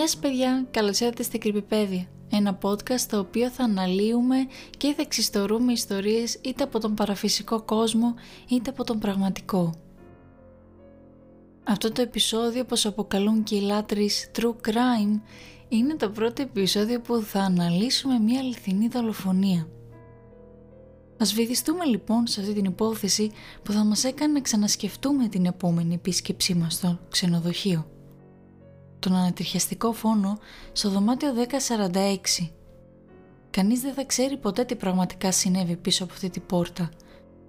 Γεια σας παιδιά, καλώς ήρθατε στην Κρυπηπέδια, ένα podcast στο οποίο θα αναλύουμε και θα εξιστορούμε ιστορίες είτε από τον παραφυσικό κόσμο είτε από τον πραγματικό. Αυτό το επεισόδιο, όπως αποκαλούν και οι λάτρεις True Crime, είναι το πρώτο επεισόδιο που θα αναλύσουμε μια αληθινή δολοφονία. Ας βυθιστούμε λοιπόν σε αυτή την υπόθεση που θα μας έκανε να ξανασκεφτούμε την επόμενη επίσκεψή μας στο ξενοδοχείο τον ανατριχιαστικό φόνο στο δωμάτιο 1046. Κανείς δεν θα ξέρει ποτέ τι πραγματικά συνέβη πίσω από αυτή την πόρτα.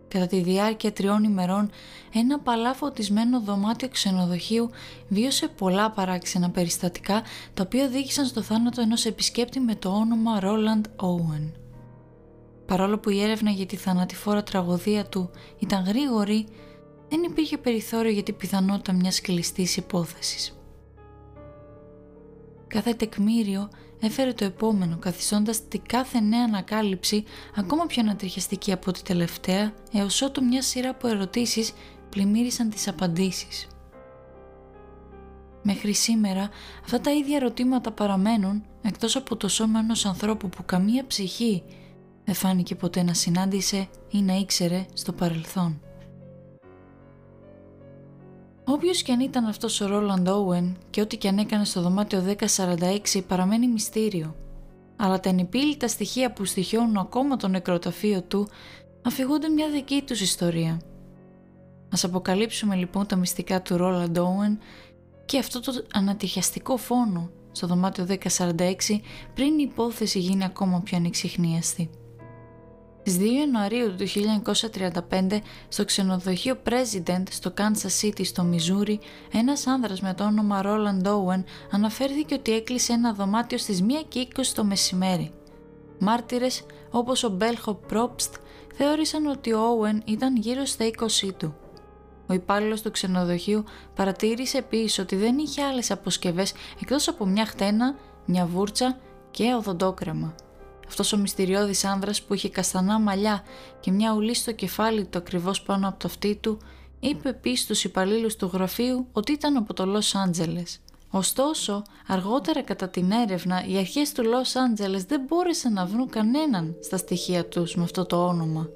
Κατά τη διάρκεια τριών ημερών, ένα παλά φωτισμένο δωμάτιο ξενοδοχείου βίωσε πολλά παράξενα περιστατικά τα οποία οδήγησαν στο θάνατο ενός επισκέπτη με το όνομα Roland Owen. Παρόλο που η έρευνα για τη θανατηφόρα τραγωδία του ήταν γρήγορη, δεν υπήρχε περιθώριο για την πιθανότητα μιας κλειστής υπόθεσης. Κάθε τεκμήριο έφερε το επόμενο, καθιστώντας την κάθε νέα ανακάλυψη ακόμα πιο ανατριχιαστική από τη τελευταία, έως ότου μια σειρά από ερωτήσεις πλημμύρισαν τις απαντήσεις. Μέχρι σήμερα αυτά τα ίδια ερωτήματα παραμένουν εκτός από το σώμα ενός ανθρώπου που καμία ψυχή δεν φάνηκε ποτέ να συνάντησε ή να ήξερε στο παρελθόν. Όποιος και αν ήταν αυτός ο Ρόλαντ Όουεν και ό,τι και αν έκανε στο δωμάτιο 1046 παραμένει μυστήριο. Αλλά τα ενυπήλυτα στοιχεία που στοιχιώνουν ακόμα το νεκροταφείο του αφηγούνται μια δική τους ιστορία. Ας αποκαλύψουμε λοιπόν τα μυστικά του Ρόλαντ Όουεν και αυτό το ανατυχιαστικό φόνο στο δωμάτιο 1046 πριν η υπόθεση γίνει ακόμα πιο ανεξιχνίαστη. Στις 2 Ιανουαρίου του 1935 στο ξενοδοχείο President στο Kansas City στο Μιζούρι ένας άνδρας με το όνομα Roland Owen αναφέρθηκε ότι έκλεισε ένα δωμάτιο στις 1 και 20 το μεσημέρι. Μάρτυρες όπως ο Μπέλχο Πρόπστ θεώρησαν ότι ο Owen ήταν γύρω στα 20 του. Ο υπάλληλος του ξενοδοχείου παρατήρησε επίσης ότι δεν είχε άλλες αποσκευές εκτός από μια χτένα, μια βούρτσα και οδοντόκρεμα. Αυτός ο μυστηριώδης άνδρας που είχε καστανά μαλλιά και μια ουλή στο κεφάλι του ακριβώς πάνω από το αυτί του, είπε επίσης στους υπαλλήλους του γραφείου ότι ήταν από το Λος Άντζελες. Ωστόσο, αργότερα κατά την έρευνα, οι αρχές του Λος Άντζελες δεν μπόρεσαν να βρουν κανέναν στα στοιχεία τους με αυτό το όνομα.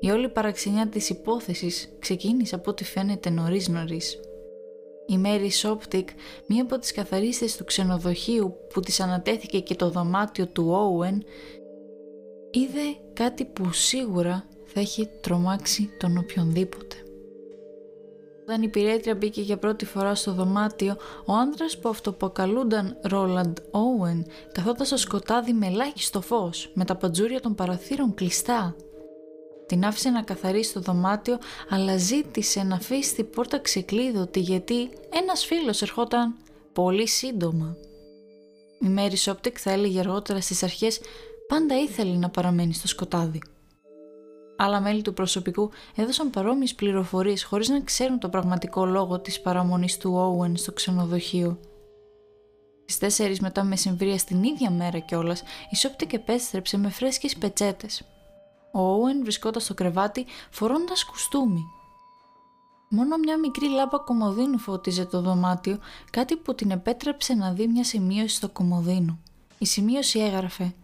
Η όλη παραξενιά της υπόθεσης ξεκίνησε από ό,τι φαίνεται νωρίς νωρίς. Η Μέρι Σόπτικ, μία από τις καθαρίστες του ξενοδοχείου που της ανατέθηκε και το δωμάτιο του Όουεν, είδε κάτι που σίγουρα θα έχει τρομάξει τον οποιονδήποτε. Όταν η υπηρέτρια μπήκε για πρώτη φορά στο δωμάτιο, ο άντρας που αυτοποκαλούνταν Ρόλαντ Όουεν καθόταν στο σκοτάδι με ελάχιστο φως, με τα παντζούρια των παραθύρων κλειστά την άφησε να καθαρίσει το δωμάτιο, αλλά ζήτησε να αφήσει την πόρτα ξεκλείδωτη γιατί ένας φίλος ερχόταν πολύ σύντομα. Η Μέρι Σόπτικ θα έλεγε αργότερα στις αρχές πάντα ήθελε να παραμένει στο σκοτάδι. Άλλα μέλη του προσωπικού έδωσαν παρόμοιες πληροφορίες χωρίς να ξέρουν το πραγματικό λόγο της παραμονής του Όουεν στο ξενοδοχείο. Στις 4 μετά μεσημβρία στην ίδια μέρα κιόλας, η Σόπτικ επέστρεψε με φρέσκες πετσέτες. Ο Όουεν βρισκόταν στο κρεβάτι φορώντας κουστούμι. Μόνο μια μικρή λάμπα κομοδίνου φώτιζε το δωμάτιο, κάτι που την επέτρεψε να δει μια σημείωση στο κομοδίνο. Η σημείωση έγραφε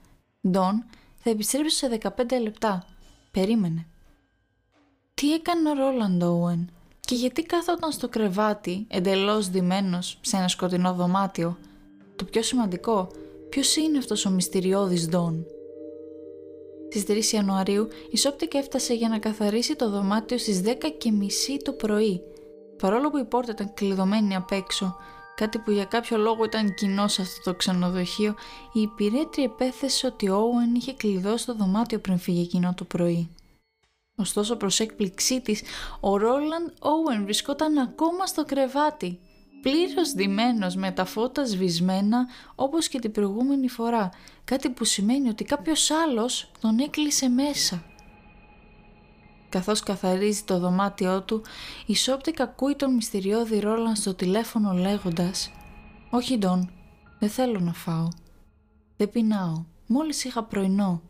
«Ντον, θα επιστρέψω σε 15 λεπτά. Περίμενε». Τι έκανε ο Ρόλαντ Όουεν και γιατί κάθονταν στο κρεβάτι εντελώς ντυμένος σε ένα σκοτεινό δωμάτιο; Το πιο σημαντικό, ποιος είναι αυτός ο μυστηριώδης Ντον. Στις 3 Ιανουαρίου η Σόπτικ έφτασε για να καθαρίσει το δωμάτιο στις 10 και μισή το πρωί. Παρόλο που η πόρτα ήταν κλειδωμένη απ' έξω, κάτι που για κάποιο λόγο ήταν κοινό σε αυτό το ξενοδοχείο, η υπηρέτρια υπέθεσε ότι ο Όουεν είχε κλειδώσει το δωμάτιο πριν φύγει εκείνο το πρωί. Ωστόσο προς έκπληξή της, ο Ρόλαντ Όουεν βρισκόταν ακόμα στο κρεβάτι πλήρως ντυμένος με τα φώτα σβησμένα όπως και την προηγούμενη φορά, κάτι που σημαίνει ότι κάποιος άλλος τον έκλεισε μέσα. Καθώς καθαρίζει το δωμάτιό του, η Σόπτικ ακούει τον μυστηριώδη Ρόλαντ στο τηλέφωνο λέγοντας «Όχι Ντον, δεν θέλω να φάω. Δεν πεινάω, μόλις είχα πρωινό».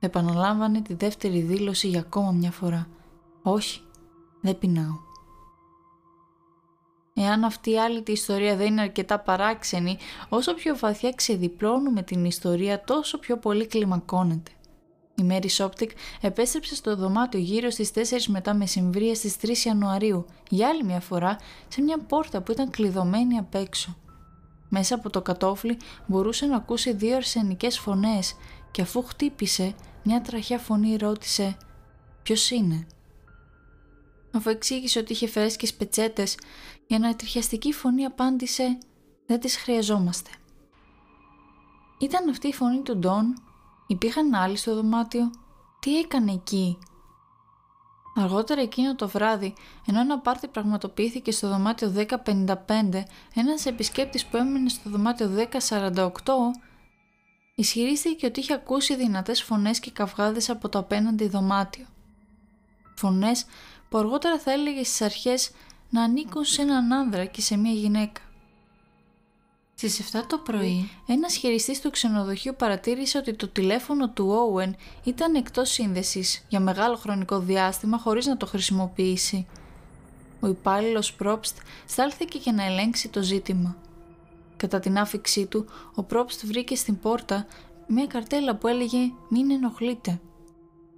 Επαναλάμβανε τη δεύτερη δήλωση για ακόμα μια φορά «Όχι, δεν πεινάω». Εάν αυτή η όλη ιστορία δεν είναι αρκετά παράξενη, όσο πιο βαθιά ξεδιπλώνουμε την ιστορία τόσο πιο πολύ κλιμακώνεται. Η Μέρι Σόπτικ επέστρεψε στο δωμάτιο γύρω στις 4 μετά μεσημβρία στις 3 Ιανουαρίου, για άλλη μια φορά σε μια πόρτα που ήταν κλειδωμένη απ' έξω. Μέσα από το κατόφλι μπορούσε να ακούσει δύο αρσενικές φωνές και αφού χτύπησε, μια τραχιά φωνή ρώτησε «Ποιος είναι» αφού εξήγησε ότι είχε φρέσκες πετσέτες, η ανατριχιαστική φωνή απάντησε «Δεν τις χρειαζόμαστε». Ήταν αυτή η φωνή του Ντόν, υπήρχαν άλλοι στο δωμάτιο, τι έκανε εκεί; Αργότερα εκείνο το βράδυ, ενώ ένα πάρτι πραγματοποιήθηκε στο δωμάτιο 1055, ένας επισκέπτης που έμενε στο δωμάτιο 1048 ισχυρίστηκε ότι είχε ακούσει δυνατές φωνές και καυγάδες από το απέναντι δωμάτιο. Φωνές που αργότερα θα έλεγε στις αρχές να ανήκουν σε έναν άνδρα και σε μια γυναίκα. Στις 7 το πρωί, ένας χειριστής του ξενοδοχείου παρατήρησε ότι το τηλέφωνο του Owen ήταν εκτός σύνδεσης για μεγάλο χρονικό διάστημα χωρίς να το χρησιμοποιήσει. Ο υπάλληλος Πρόπστ στάλθηκε για να ελέγξει το ζήτημα. Κατά την άφηξή του, ο Πρόπστ βρήκε στην πόρτα μια καρτέλα που έλεγε «Μην ενοχλείτε»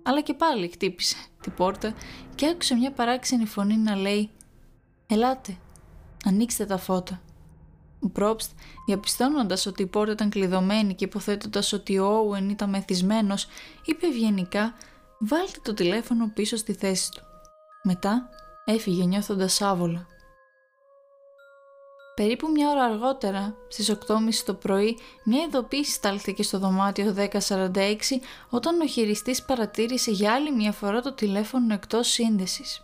αλλά και πάλι χτύπησε την πόρτα και άκουσε μια παράξενη φωνή να λέει «Ελάτε, ανοίξτε τα φώτα». Ο Πρόπστ, διαπιστώνοντας ότι η πόρτα ήταν κλειδωμένη και υποθέτοντας ότι ο Όουεν ήταν μεθυσμένος, είπε ευγενικά «Βάλτε το τηλέφωνο πίσω στη θέση του». Μετά έφυγε νιώθοντας άβολα. Περίπου μια ώρα αργότερα, στις 8.30 το πρωί, μια ειδοποίηση στάλθηκε στο δωμάτιο 1046 όταν ο χειριστής παρατήρησε για άλλη μια φορά το τηλέφωνο εκτός σύνδεσης.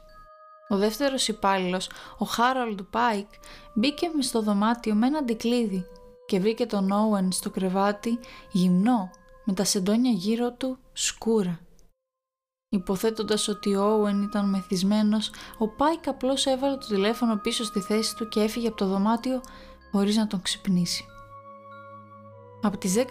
Ο δεύτερος υπάλληλος, ο Χάρολντ Πάικ, μπήκε μες στο δωμάτιο με ένα αντικλείδι και βρήκε τον Όουεν στο κρεβάτι γυμνό με τα σεντόνια γύρω του σκούρα. Υποθέτοντας ότι ο Όουεν ήταν μεθυσμένος, ο Πάικ απλώς έβαλε το τηλέφωνο πίσω στη θέση του και έφυγε από το δωμάτιο χωρίς να τον ξυπνήσει. Από τις 10.30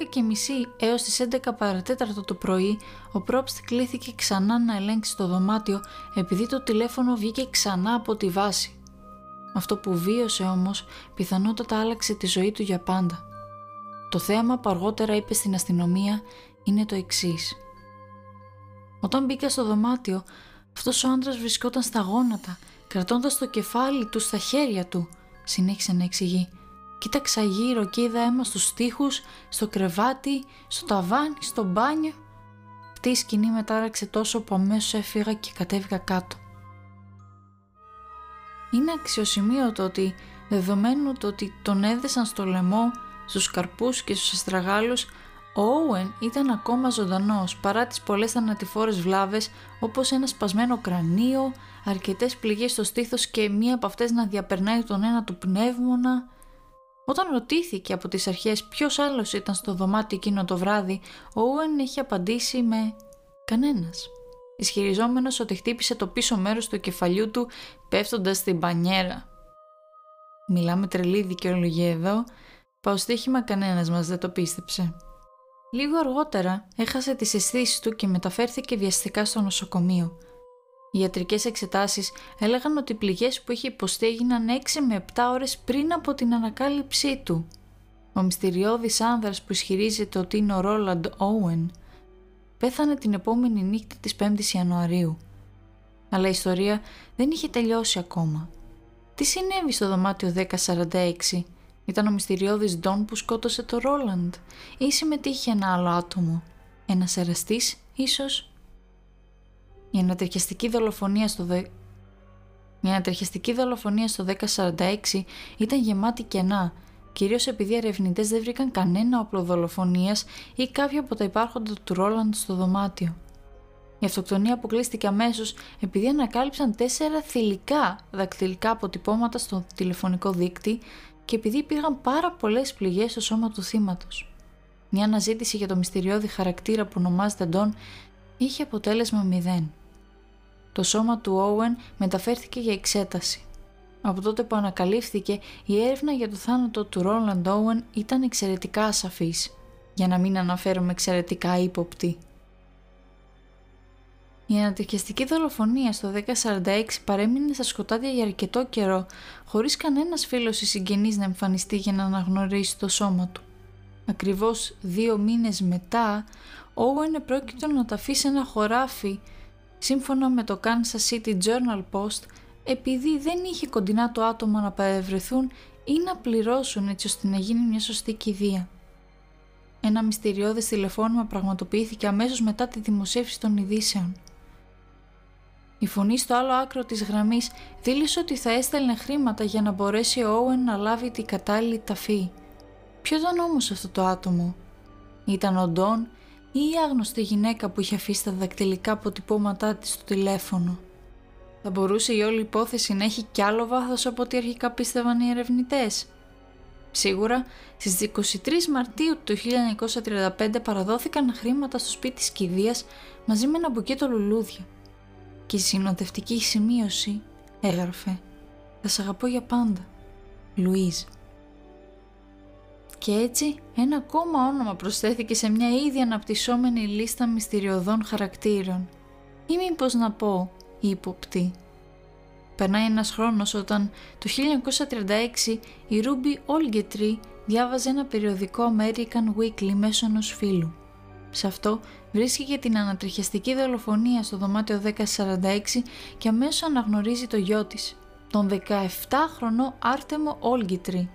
έως τις 11 παρατέταρτο το πρωί, ο Πρόπστ κλήθηκε ξανά να ελέγξει το δωμάτιο επειδή το τηλέφωνο βγήκε ξανά από τη βάση. Αυτό που βίωσε όμως πιθανότατα άλλαξε τη ζωή του για πάντα. Το θέμα που αργότερα είπε στην αστυνομία είναι το εξής. Όταν μπήκα στο δωμάτιο, αυτός ο άντρας βρισκόταν στα γόνατα, κρατώντας το κεφάλι του στα χέρια του, συνέχισε να εξηγεί. Κοίταξα γύρω και είδα αίμα στους τοίχους, στο κρεβάτι, στο ταβάνι, στο μπάνιο. Αυτή η σκηνή μετάραξε τόσο που αμέσως έφυγα και κατέβηκα κάτω. Είναι αξιοσημείωτο ότι, δεδομένου το ότι τον έδεσαν στο λαιμό, στους καρπούς και στους αστραγάλους, ο Όουεν ήταν ακόμα ζωντανός παρά τις πολλές θανατηφόρες βλάβες όπως ένα σπασμένο κρανίο, αρκετές πληγές στο στήθος και μία από αυτές να διαπερνάει τον ένα του πνεύμονα. Όταν ρωτήθηκε από τις αρχές ποιος άλλος ήταν στο δωμάτιο εκείνο το βράδυ, ο Όουεν έχει απαντήσει με «κανένας» ισχυριζόμενος ότι χτύπησε το πίσω μέρος του κεφαλιού του πέφτοντας στην πανιέρα. Μιλάμε τρελή δικαιολογία εδώ, πάω στοίχημα κανένας μας δεν το πίστεψε. Λίγο αργότερα έχασε τις αισθήσεις του και μεταφέρθηκε βιαστικά στο νοσοκομείο. Οι ιατρικές εξετάσεις έλεγαν ότι οι πληγές που είχε υποστεί έγιναν 6 με 7 ώρες πριν από την ανακάλυψή του. Ο μυστηριώδης άνδρας που ισχυρίζεται ότι είναι ο Ρόλαντ Όουεν πέθανε την επόμενη νύχτα της 5ης Ιανουαρίου. Αλλά η ιστορία δεν είχε τελειώσει ακόμα. Τι συνέβη στο δωμάτιο 1046 ήταν ο μυστηριώδης Ντόν που σκότωσε το Ρόλαντ ή συμμετείχε ένα άλλο άτομο. Ένας εραστής, ίσως. Η ανατριχιαστική δολοφονία στο δε... Η ανατριχιαστική δολοφονία στο 1046 ήταν γεμάτη κενά, κυρίως επειδή οι ερευνητές δεν βρήκαν κανένα όπλο δολοφονίας ή κάποιο από τα υπάρχοντα του Ρόλαντ στο δωμάτιο. Η αυτοκτονία αποκλείστηκε αμέσως επειδή ανακάλυψαν τέσσερα θηλυκά δακτυλικά αποτυπώματα στο τηλεφωνικό δίκτυ και επειδή υπήρχαν πάρα πολλές πληγές στο σώμα του θύματος. Μια αναζήτηση για το μυστηριώδη χαρακτήρα που ονομάζεται Ντόν είχε αποτέλεσμα μηδέν. Το σώμα του Όουεν μεταφέρθηκε για εξέταση. Από τότε που ανακαλύφθηκε, η έρευνα για το θάνατο του Ρόλαντ Όουεν ήταν εξαιρετικά ασαφής, για να μην αναφέρομαι εξαιρετικά ύποπτη. Η ανατριχιαστική δολοφονία στο 1046 παρέμεινε στα σκοτάδια για αρκετό καιρό, χωρίς κανένας φίλος ή συγγενής να εμφανιστεί για να αναγνωρίσει το σώμα του. Ακριβώς δύο μήνες μετά, ο Owen επρόκειτο να τα αφήσει ένα χωράφι, σύμφωνα με το Kansas City Journal Post, επειδή δεν είχε κοντινά το άτομο να παρευρεθούν ή να πληρώσουν έτσι ώστε να γίνει μια σωστή κηδεία. Ένα μυστηριώδες τηλεφώνημα πραγματοποιήθηκε αμέσως μετά τη δημοσίευση των ειδήσεων. Η φωνή στο άλλο άκρο της γραμμής δήλωσε ότι θα έστελνε χρήματα για να μπορέσει ο Όουεν να λάβει την κατάλληλη ταφή. Ποιος ήταν όμως αυτό το άτομο; Ήταν ο Ντόν ή η άγνωστη γυναίκα που είχε αφήσει τα δακτυλικά αποτυπώματά της στο τηλέφωνο; Θα μπορούσε η όλη υπόθεση να έχει κι άλλο βάθος από ό,τι αρχικά πίστευαν οι ερευνητές; Σίγουρα, στις 23 Μαρτίου του 1935 παραδόθηκαν χρήματα στο σπίτι της κηδείας μαζί με ένα μπουκέτο λουλούδια. Και η συνοδευτική σημείωση έγραφε «Θα σ' αγαπώ για πάντα, Λουίζ». Και έτσι ένα ακόμα όνομα προσθέθηκε σε μια ήδη αναπτυσσόμενη λίστα μυστηριωδών χαρακτήρων. Ή μήπως να πω ύποπτη. Περνάει ένας χρόνος όταν το 1936 η Ρούμπι Όλγκετρι διάβαζε ένα περιοδικό American Weekly μέσω ενός φίλου. Σε αυτό βρίσκει την ανατριχιαστική δολοφονία στο δωμάτιο 1046 και αμέσως αναγνωρίζει το γιο της, τον 17χρονο Άρτεμο Όλγκετρι.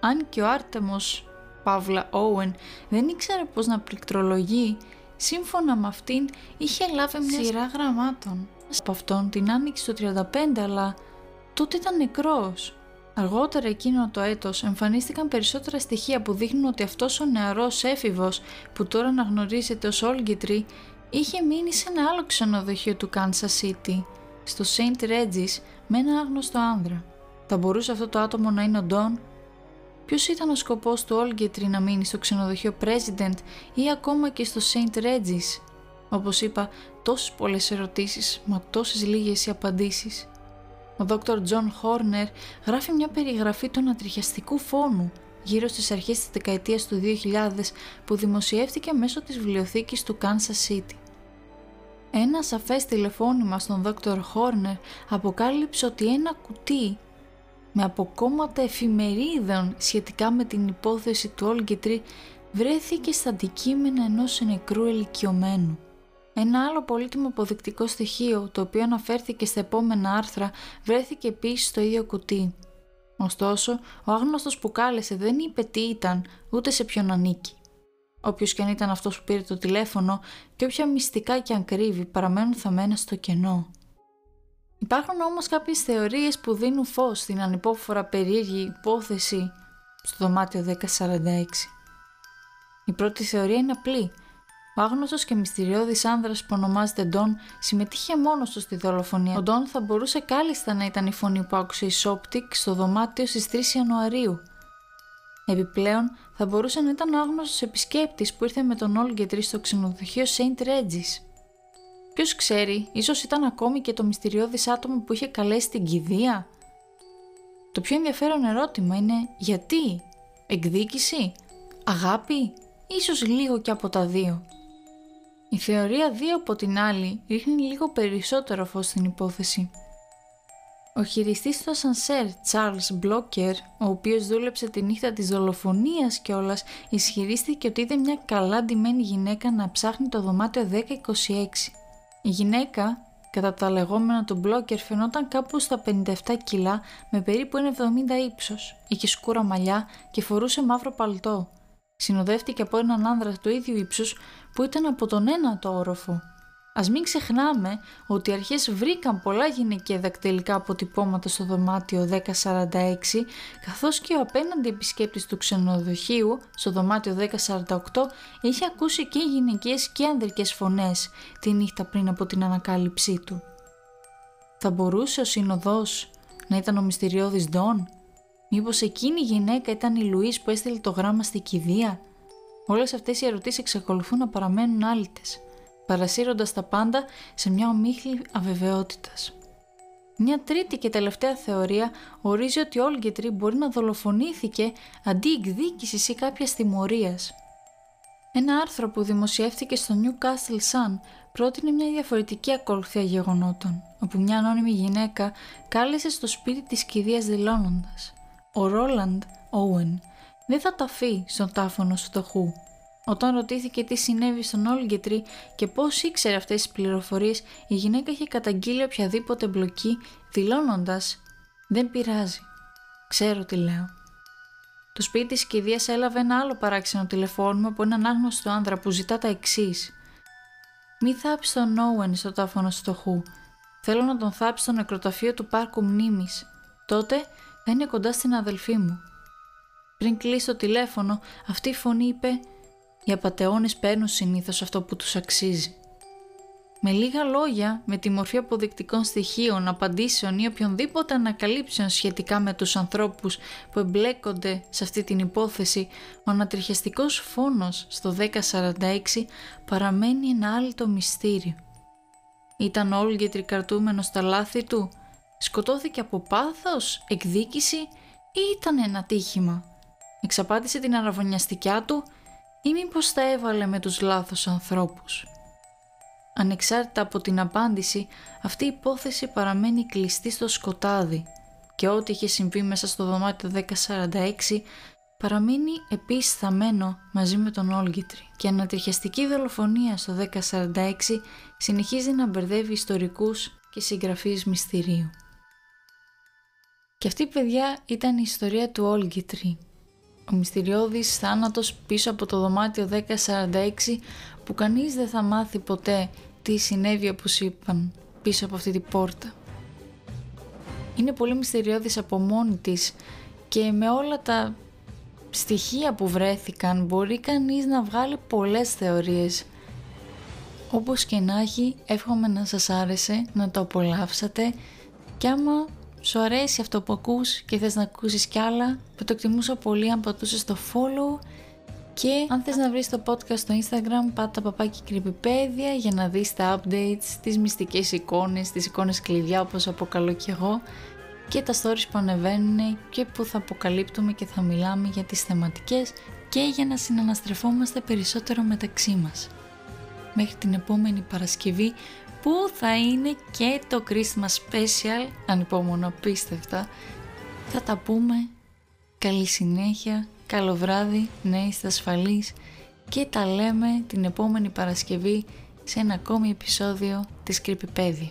Αν και ο Άρτεμος, Παύλα Όουεν, δεν ήξερε πώς να πληκτρολογεί, σύμφωνα με αυτήν είχε λάβει μια σειρά γραμμάτων από αυτόν την άνοιξη του 35 αλλά τότε ήταν νεκρός. Αργότερα εκείνο το έτος εμφανίστηκαν περισσότερα στοιχεία που δείχνουν ότι αυτός ο νεαρός έφηβος που τώρα αναγνωρίζεται ως Όλγκητρι είχε μείνει σε ένα άλλο ξενοδοχείο του Kansas City, στο St. Regis με ένα άγνωστο άνδρα. Θα μπορούσε αυτό το άτομο να είναι ο Ντόν; Ποιος ήταν ο σκοπός του Όγκλετρι να μείνει στο ξενοδοχείο President ή ακόμα και στο St. Regis; Όπως είπα, τόσες πολλές ερωτήσεις, μα τόσες λίγες οι απαντήσεις. Ο Δόκτωρ Τζον Χόρνερ γράφει μια περιγραφή του ανατριχιαστικού φόνου γύρω στις αρχές της δεκαετίας του 2000 που δημοσιεύτηκε μέσω της βιβλιοθήκης του Kansas City. Ένα σαφές τηλεφώνημα στον Δόκτωρ Χόρνερ αποκάλυψε ότι ένα κουτί με αποκόμματα εφημερίδων σχετικά με την υπόθεση του Όλγκετρι βρέθηκε στα αντικείμενα ενός νεκρού ελικιωμένου. Ένα άλλο πολύτιμο αποδεικτικό στοιχείο, το οποίο αναφέρθηκε στα επόμενα άρθρα, βρέθηκε επίσης στο ίδιο κουτί. Ωστόσο, ο άγνωστος που κάλεσε δεν είπε τι ήταν, ούτε σε ποιον ανήκει. Όποιος και αν ήταν αυτός που πήρε το τηλέφωνο και όποια μυστικά και αν κρύβει παραμένουν θαμμένα στο κενό. Υπάρχουν όμως κάποιες θεωρίες που δίνουν φως στην ανυπόφορα περίεργη υπόθεση στο δωμάτιο 1046. Η πρώτη θεωρία είναι απλή ο άγνωστος και μυστηριώδης άνδρας που ονομάζεται Ντον συμμετείχε μόνος του στη δολοφονία. Ο Ντον θα μπορούσε κάλλιστα να ήταν η φωνή που άκουσε η Σόπτικ στο δωμάτιο στις 3 Ιανουαρίου. Επιπλέον, θα μπορούσε να ήταν ο άγνωστος επισκέπτης που ήρθε με τον Όλγκετρι στο ξενοδοχείο Saint Regis. Ποιος ξέρει, ίσως ήταν ακόμη και το μυστηριώδης άτομο που είχε καλέσει την κηδεία; Το πιο ενδιαφέρον ερώτημα είναι γιατί, εκδίκηση, αγάπη, ίσως λίγο και από τα δύο. Η θεωρία 2 από την άλλη ρίχνει λίγο περισσότερο φως στην υπόθεση. Ο χειριστής του ασανσέρ Charles Blocker, ο οποίος δούλεψε τη νύχτα της δολοφονίας κιόλας, ισχυρίστηκε ότι είδε μια καλά ντυμένη γυναίκα να ψάχνει το δωμάτιο 1026. Η γυναίκα, κατά τα λεγόμενα του Blocker, φαινόταν κάπου στα 57 κιλά με περίπου 1,70 ύψος. Είχε σκούρα μαλλιά και φορούσε μαύρο παλτό συνοδεύτηκε από έναν άνδρα του ίδιου ύψους που ήταν από τον ένατο όροφο. Ας μην ξεχνάμε ότι οι αρχές βρήκαν πολλά γυναικεία δακτυλικά αποτυπώματα στο δωμάτιο 1046 καθώς και ο απέναντι επισκέπτης του ξενοδοχείου στο δωμάτιο 1048 είχε ακούσει και γυναικείες και ανδρικές φωνές τη νύχτα πριν από την ανακάλυψή του. Θα μπορούσε ο συνοδός να ήταν ο μυστηριώδης Ντόν; Μήπως εκείνη η γυναίκα ήταν η Λουίς που έστειλε το γράμμα στη κηδεία; Όλες αυτές οι ερωτήσεις εξακολουθούν να παραμένουν άλυτες, παρασύροντας τα πάντα σε μια ομίχλη αβεβαιότητας. Μια τρίτη και τελευταία θεωρία ορίζει ότι ο Όλγκετρι μπορεί να δολοφονήθηκε αντί εκδίκησης ή κάποιας τιμωρίας. Ένα άρθρο που δημοσιεύτηκε στο Newcastle Sun πρότεινε μια διαφορετική ακολουθία γεγονότων, όπου μια ανώνυμη γυναίκα κάλεσε στο σπίτι της κηδείας δηλώνοντας «Ο Ρόλαντ Όουεν δεν θα ταφεί στον τάφωνο φτωχού». Όταν ρωτήθηκε τι συνέβη στον Όλγκετρι και πώς ήξερε αυτές τις πληροφορίες, η γυναίκα είχε καταγγείλει οποιαδήποτε μπλοκή, δηλώνοντας «Δεν πειράζει, ξέρω τι λέω». Το σπίτι της κηδείας έλαβε ένα άλλο παράξενο τηλεφώνημα από έναν άγνωστο άνδρα που ζητά τα εξής. Μη θάψεις τον Όουεν στο τάφωνο στοχού. Θέλω να τον θάψει στο νεκροταφείο του πάρκου μνήμης. Τότε θα είναι κοντά στην αδελφή μου. Πριν κλείσει το τηλέφωνο, αυτή η φωνή είπε «Οι απατεώνες παίρνουν συνήθως αυτό που τους αξίζει». Με λίγα λόγια, με τη μορφή αποδεικτικών στοιχείων, απαντήσεων ή οποιονδήποτε ανακαλύψεων σχετικά με τους ανθρώπους που εμπλέκονται σε αυτή την υπόθεση, ο ανατριχιαστικός φόνος στο 1046 παραμένει ένα άλυτο μυστήριο. Ήταν όλοι τρικαρτούμενο στα λάθη του, σκοτώθηκε από πάθος, εκδίκηση ή ήταν ένα τύχημα; Εξαπάτησε την αραβωνιαστικιά του ή μήπως τα έβαλε με τους λάθος ανθρώπους; Ανεξάρτητα από την απάντηση, αυτή η υπόθεση παραμένει κλειστή στο σκοτάδι και ό,τι είχε συμβεί μέσα στο δωμάτιο 1046 παραμένει επίσης θαμένο μαζί με τον Όλγιτρη και η ανατριχιαστική δολοφονία στο 1046 συνεχίζει να μπερδεύει ιστορικούς και συγγραφείς μυστηρίου. Και αυτή παιδιά ήταν η ιστορία του Όλγιτρη, ο μυστηριώδης θάνατος πίσω από το δωμάτιο 1046 που κανείς δεν θα μάθει ποτέ τι συνέβη όπως είπαν πίσω από αυτή την πόρτα. Είναι πολύ μυστηριώδης από μόνη της και με όλα τα στοιχεία που βρέθηκαν μπορεί κανείς να βγάλει πολλές θεωρίες. Όπως και να έχει, εύχομαι να σας άρεσε, να το απολαύσατε και άμα σου αρέσει αυτό που ακούς και θες να ακούσεις κι άλλα, θα το εκτιμούσα πολύ αν πατούσες το follow και αν θες να βρεις το podcast στο Instagram, πάτα παπάκι κρυπηπέδια για να δεις τα updates, τις μυστικές εικόνες, τις εικόνες κλειδιά όπως αποκαλώ κι εγώ και τα stories που ανεβαίνουν και που θα αποκαλύπτουμε και θα μιλάμε για τις θεματικές και για να συναναστρεφόμαστε περισσότερο μεταξύ μας. Μέχρι την επόμενη Παρασκευή που θα είναι και το Christmas Special, ανυπόμονο απίστευτα. Θα τα πούμε. Καλή συνέχεια, καλό βράδυ, να είστε ασφαλείς και τα λέμε την επόμενη Παρασκευή σε ένα ακόμη επεισόδιο της Κρυπηπέδιου.